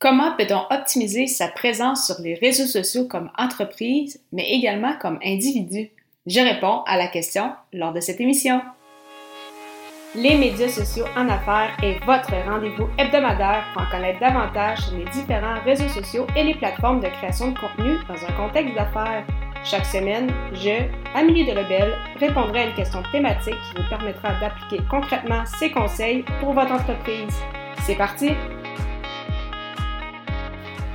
Comment peut-on optimiser sa présence sur les réseaux sociaux comme entreprise, mais également comme individu? Je réponds à la question lors de cette émission. Les médias sociaux en affaires est votre rendez-vous hebdomadaire pour en connaître davantage sur les différents réseaux sociaux et les plateformes de création de contenu dans un contexte d'affaires. Chaque semaine, je, Amélie de Lebel, répondrai à une question thématique qui vous permettra d'appliquer concrètement ces conseils pour votre entreprise. C'est parti!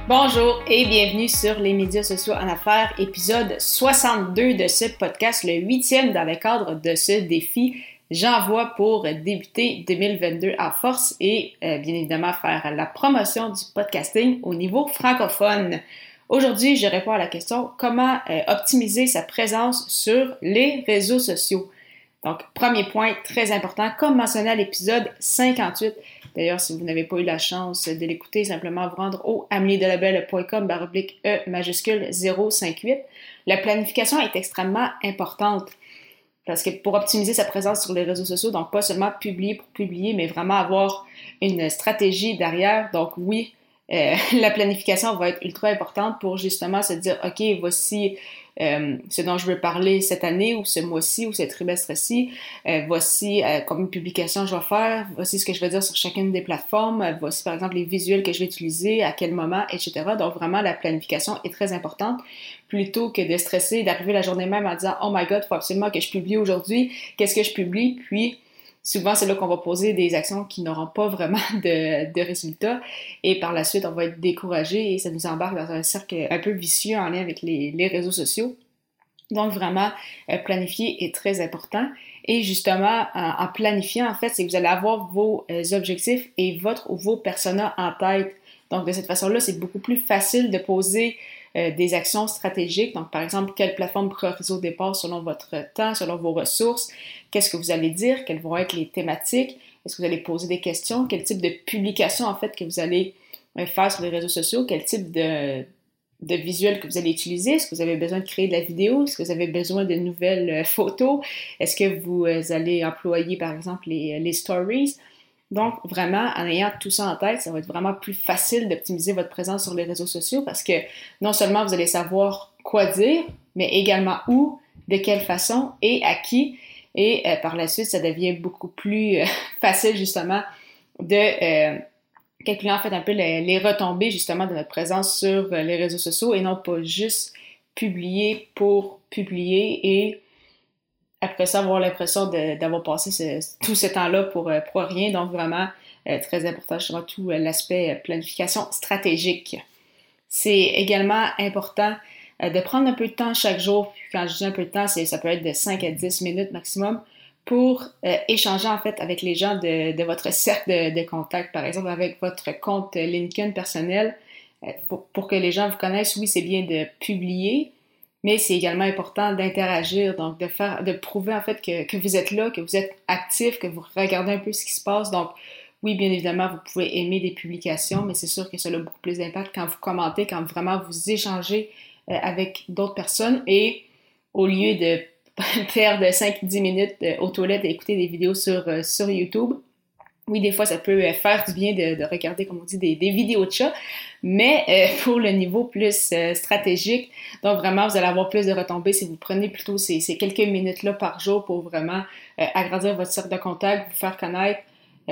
Bonjour et bienvenue sur les médias sociaux en affaires, épisode 62 de ce podcast, le huitième dans le cadre de ce défi J'envoie pour débuter 2022 à force et euh, bien évidemment faire la promotion du podcasting au niveau francophone. Aujourd'hui, je réponds à la question comment euh, optimiser sa présence sur les réseaux sociaux? Donc, premier point très important, comme mentionné à l'épisode 58. D'ailleurs, si vous n'avez pas eu la chance de l'écouter, simplement vous rendre au ameliedelabel.com baroblique E majuscule 058. La planification est extrêmement importante parce que pour optimiser sa présence sur les réseaux sociaux, donc pas seulement publier pour publier, mais vraiment avoir une stratégie derrière. Donc oui, euh, la planification va être ultra importante pour justement se dire, OK, voici euh, ce dont je veux parler cette année ou ce mois-ci ou ce trimestre-ci, euh, voici combien de publications je vais faire, voici ce que je vais dire sur chacune des plateformes, voici par exemple les visuels que je vais utiliser, à quel moment, etc. Donc vraiment, la planification est très importante. Plutôt que de stresser, d'arriver la journée même en disant, Oh my God, il faut absolument que je publie aujourd'hui, qu'est-ce que je publie, puis souvent c'est là qu'on va poser des actions qui n'auront pas vraiment de, résultats et par la suite on va être découragé et ça nous embarque dans un cercle un peu vicieux en lien avec les, réseaux sociaux. Donc vraiment, euh, planifier est très important. Et justement, en, planifiant, en fait, c'est que vous allez avoir vos euh, objectifs et votre ou vos personas en tête. Donc de cette façon-là, c'est beaucoup plus facile de poser euh, des actions stratégiques. Donc, par exemple, quelle plateforme prioriser au départ selon votre temps, selon vos ressources, qu'est-ce que vous allez dire, quelles vont être les thématiques, est-ce que vous allez poser des questions, quel type de publication en fait que vous allez euh, faire sur les réseaux sociaux, quel type de, de visuel que vous allez utiliser, est-ce que vous avez besoin de créer de la vidéo, est-ce que vous avez besoin de nouvelles euh, photos, est-ce que vous allez employer par exemple les stories? Donc, vraiment, en ayant tout ça en tête, ça va être vraiment plus facile d'optimiser votre présence sur les réseaux sociaux parce que non seulement vous allez savoir quoi dire, mais également où, de quelle façon et à qui. Et euh, par la suite, ça devient beaucoup plus euh, facile justement de euh, calculer en fait un peu les, les, retombées justement de notre présence sur les réseaux sociaux et non pas juste publier pour publier et après ça, avoir l'impression d'avoir passé tout ce temps-là pour, euh, pour rien. Donc, vraiment, euh, très important, justement, tout euh, l'aspect planification stratégique. C'est également important de prendre un peu de temps chaque jour. quand je dis un peu de temps, ça peut être de 5 à 10 minutes maximum pour échanger en fait avec les gens de, votre cercle de, contact, par exemple avec votre compte LinkedIn personnel. Pour, que les gens vous connaissent, oui, c'est bien de publier, mais c'est également important d'interagir, donc de faire, de prouver en fait que, vous êtes là, que vous êtes actif, que vous regardez un peu ce qui se passe. Donc, oui, bien évidemment, vous pouvez aimer des publications, mais c'est sûr que ça a beaucoup plus d'impact quand vous commentez, quand vraiment vous échangez euh, avec d'autres personnes et au lieu de perdre 5-10 minutes euh, aux toilettes et écouter des vidéos sur, euh, sur YouTube, oui, des fois, ça peut euh, faire du bien de, regarder, comme on dit, des, vidéos de chat, mais euh, pour le niveau plus euh, stratégique, donc vraiment, vous allez avoir plus de retombées si vous prenez plutôt ces, quelques minutes-là par jour pour vraiment agrandir votre cercle de contact, vous faire connaître,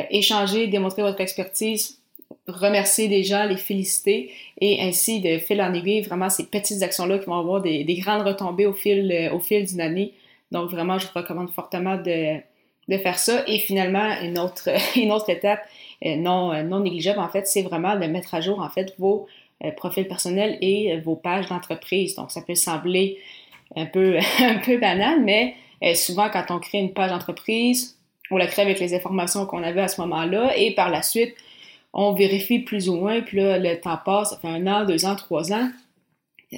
échanger, démontrer votre expertise, remercier des gens, les féliciter et ainsi de fil en aiguille, vraiment ces petites actions-là qui vont avoir des, des grandes retombées au fil, au fil d'une année. Donc vraiment, je vous recommande fortement de de faire ça. Et finalement, une autre, étape euh, non, euh, non négligeable, en fait, c'est vraiment de mettre à jour, en fait, vos euh, profils personnels et vos pages d'entreprise. Donc, ça peut sembler un peu, un peu banal, mais souvent, quand on crée une page d'entreprise, on la crée avec les informations qu'on avait à ce moment-là et par la suite, on vérifie plus ou moins, puis là, le temps passe, ça fait un an, deux ans, trois ans.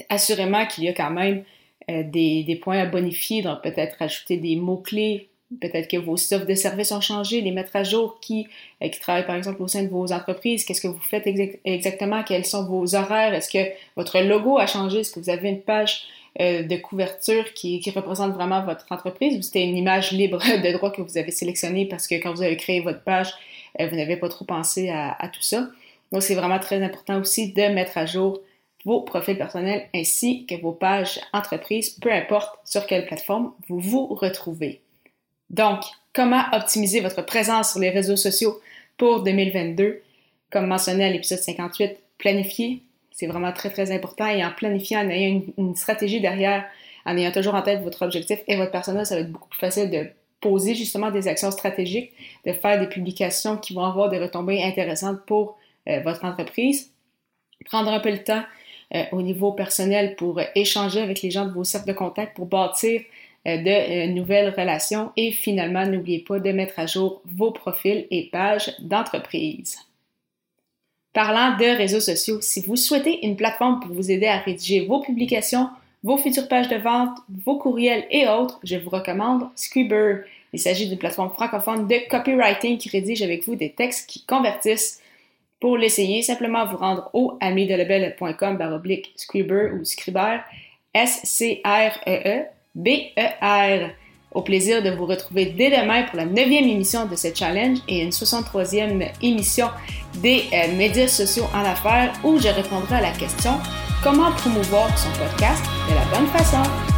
Assurément qu'il y a quand même des, des points à bonifier, donc peut-être ajouter des mots-clés Peut-être que vos offres de services ont changé, les mettre à jour, qui, euh, qui travaillent par exemple au sein de vos entreprises, qu'est-ce que vous faites exactement, quels sont vos horaires, est-ce que votre logo a changé, est-ce que vous avez une page euh, de couverture qui, représente vraiment votre entreprise ou c'était une image libre de droit que vous avez sélectionnée parce que quand vous avez créé votre page, euh, vous n'avez pas trop pensé à, tout ça? Donc, c'est vraiment très important aussi de mettre à jour vos profils personnels ainsi que vos pages entreprises, peu importe sur quelle plateforme vous vous retrouvez. Donc, comment optimiser votre présence sur les réseaux sociaux pour 2022? Comme mentionné à l'épisode 58, planifier, c'est vraiment très très important et en planifiant, en ayant une, stratégie derrière, en ayant toujours en tête votre objectif et votre personnel, ça va être beaucoup plus facile de poser justement des actions stratégiques, de faire des publications qui vont avoir des retombées intéressantes pour euh, votre entreprise. Prendre un peu le temps euh, au niveau personnel pour échanger avec les gens de vos cercles de contact, pour bâtir de nouvelles relations et finalement, n'oubliez pas de mettre à jour vos profils et pages d'entreprise. Parlant de réseaux sociaux, si vous souhaitez une plateforme pour vous aider à rédiger vos publications, vos futures pages de vente, vos courriels et autres, je vous recommande Scriber. Il s'agit d'une plateforme francophone de copywriting qui rédige avec vous des textes qui convertissent. Pour l'essayer, simplement vous rendre au amidelebel.com baroblique Scriber ou Scriber, S-C-R-E-E-B-E-R. Au plaisir de vous retrouver dès demain pour la neuvième émission de ce challenge et une 63e émission des euh, médias sociaux en affaires où je répondrai à la question comment promouvoir son podcast de la bonne façon?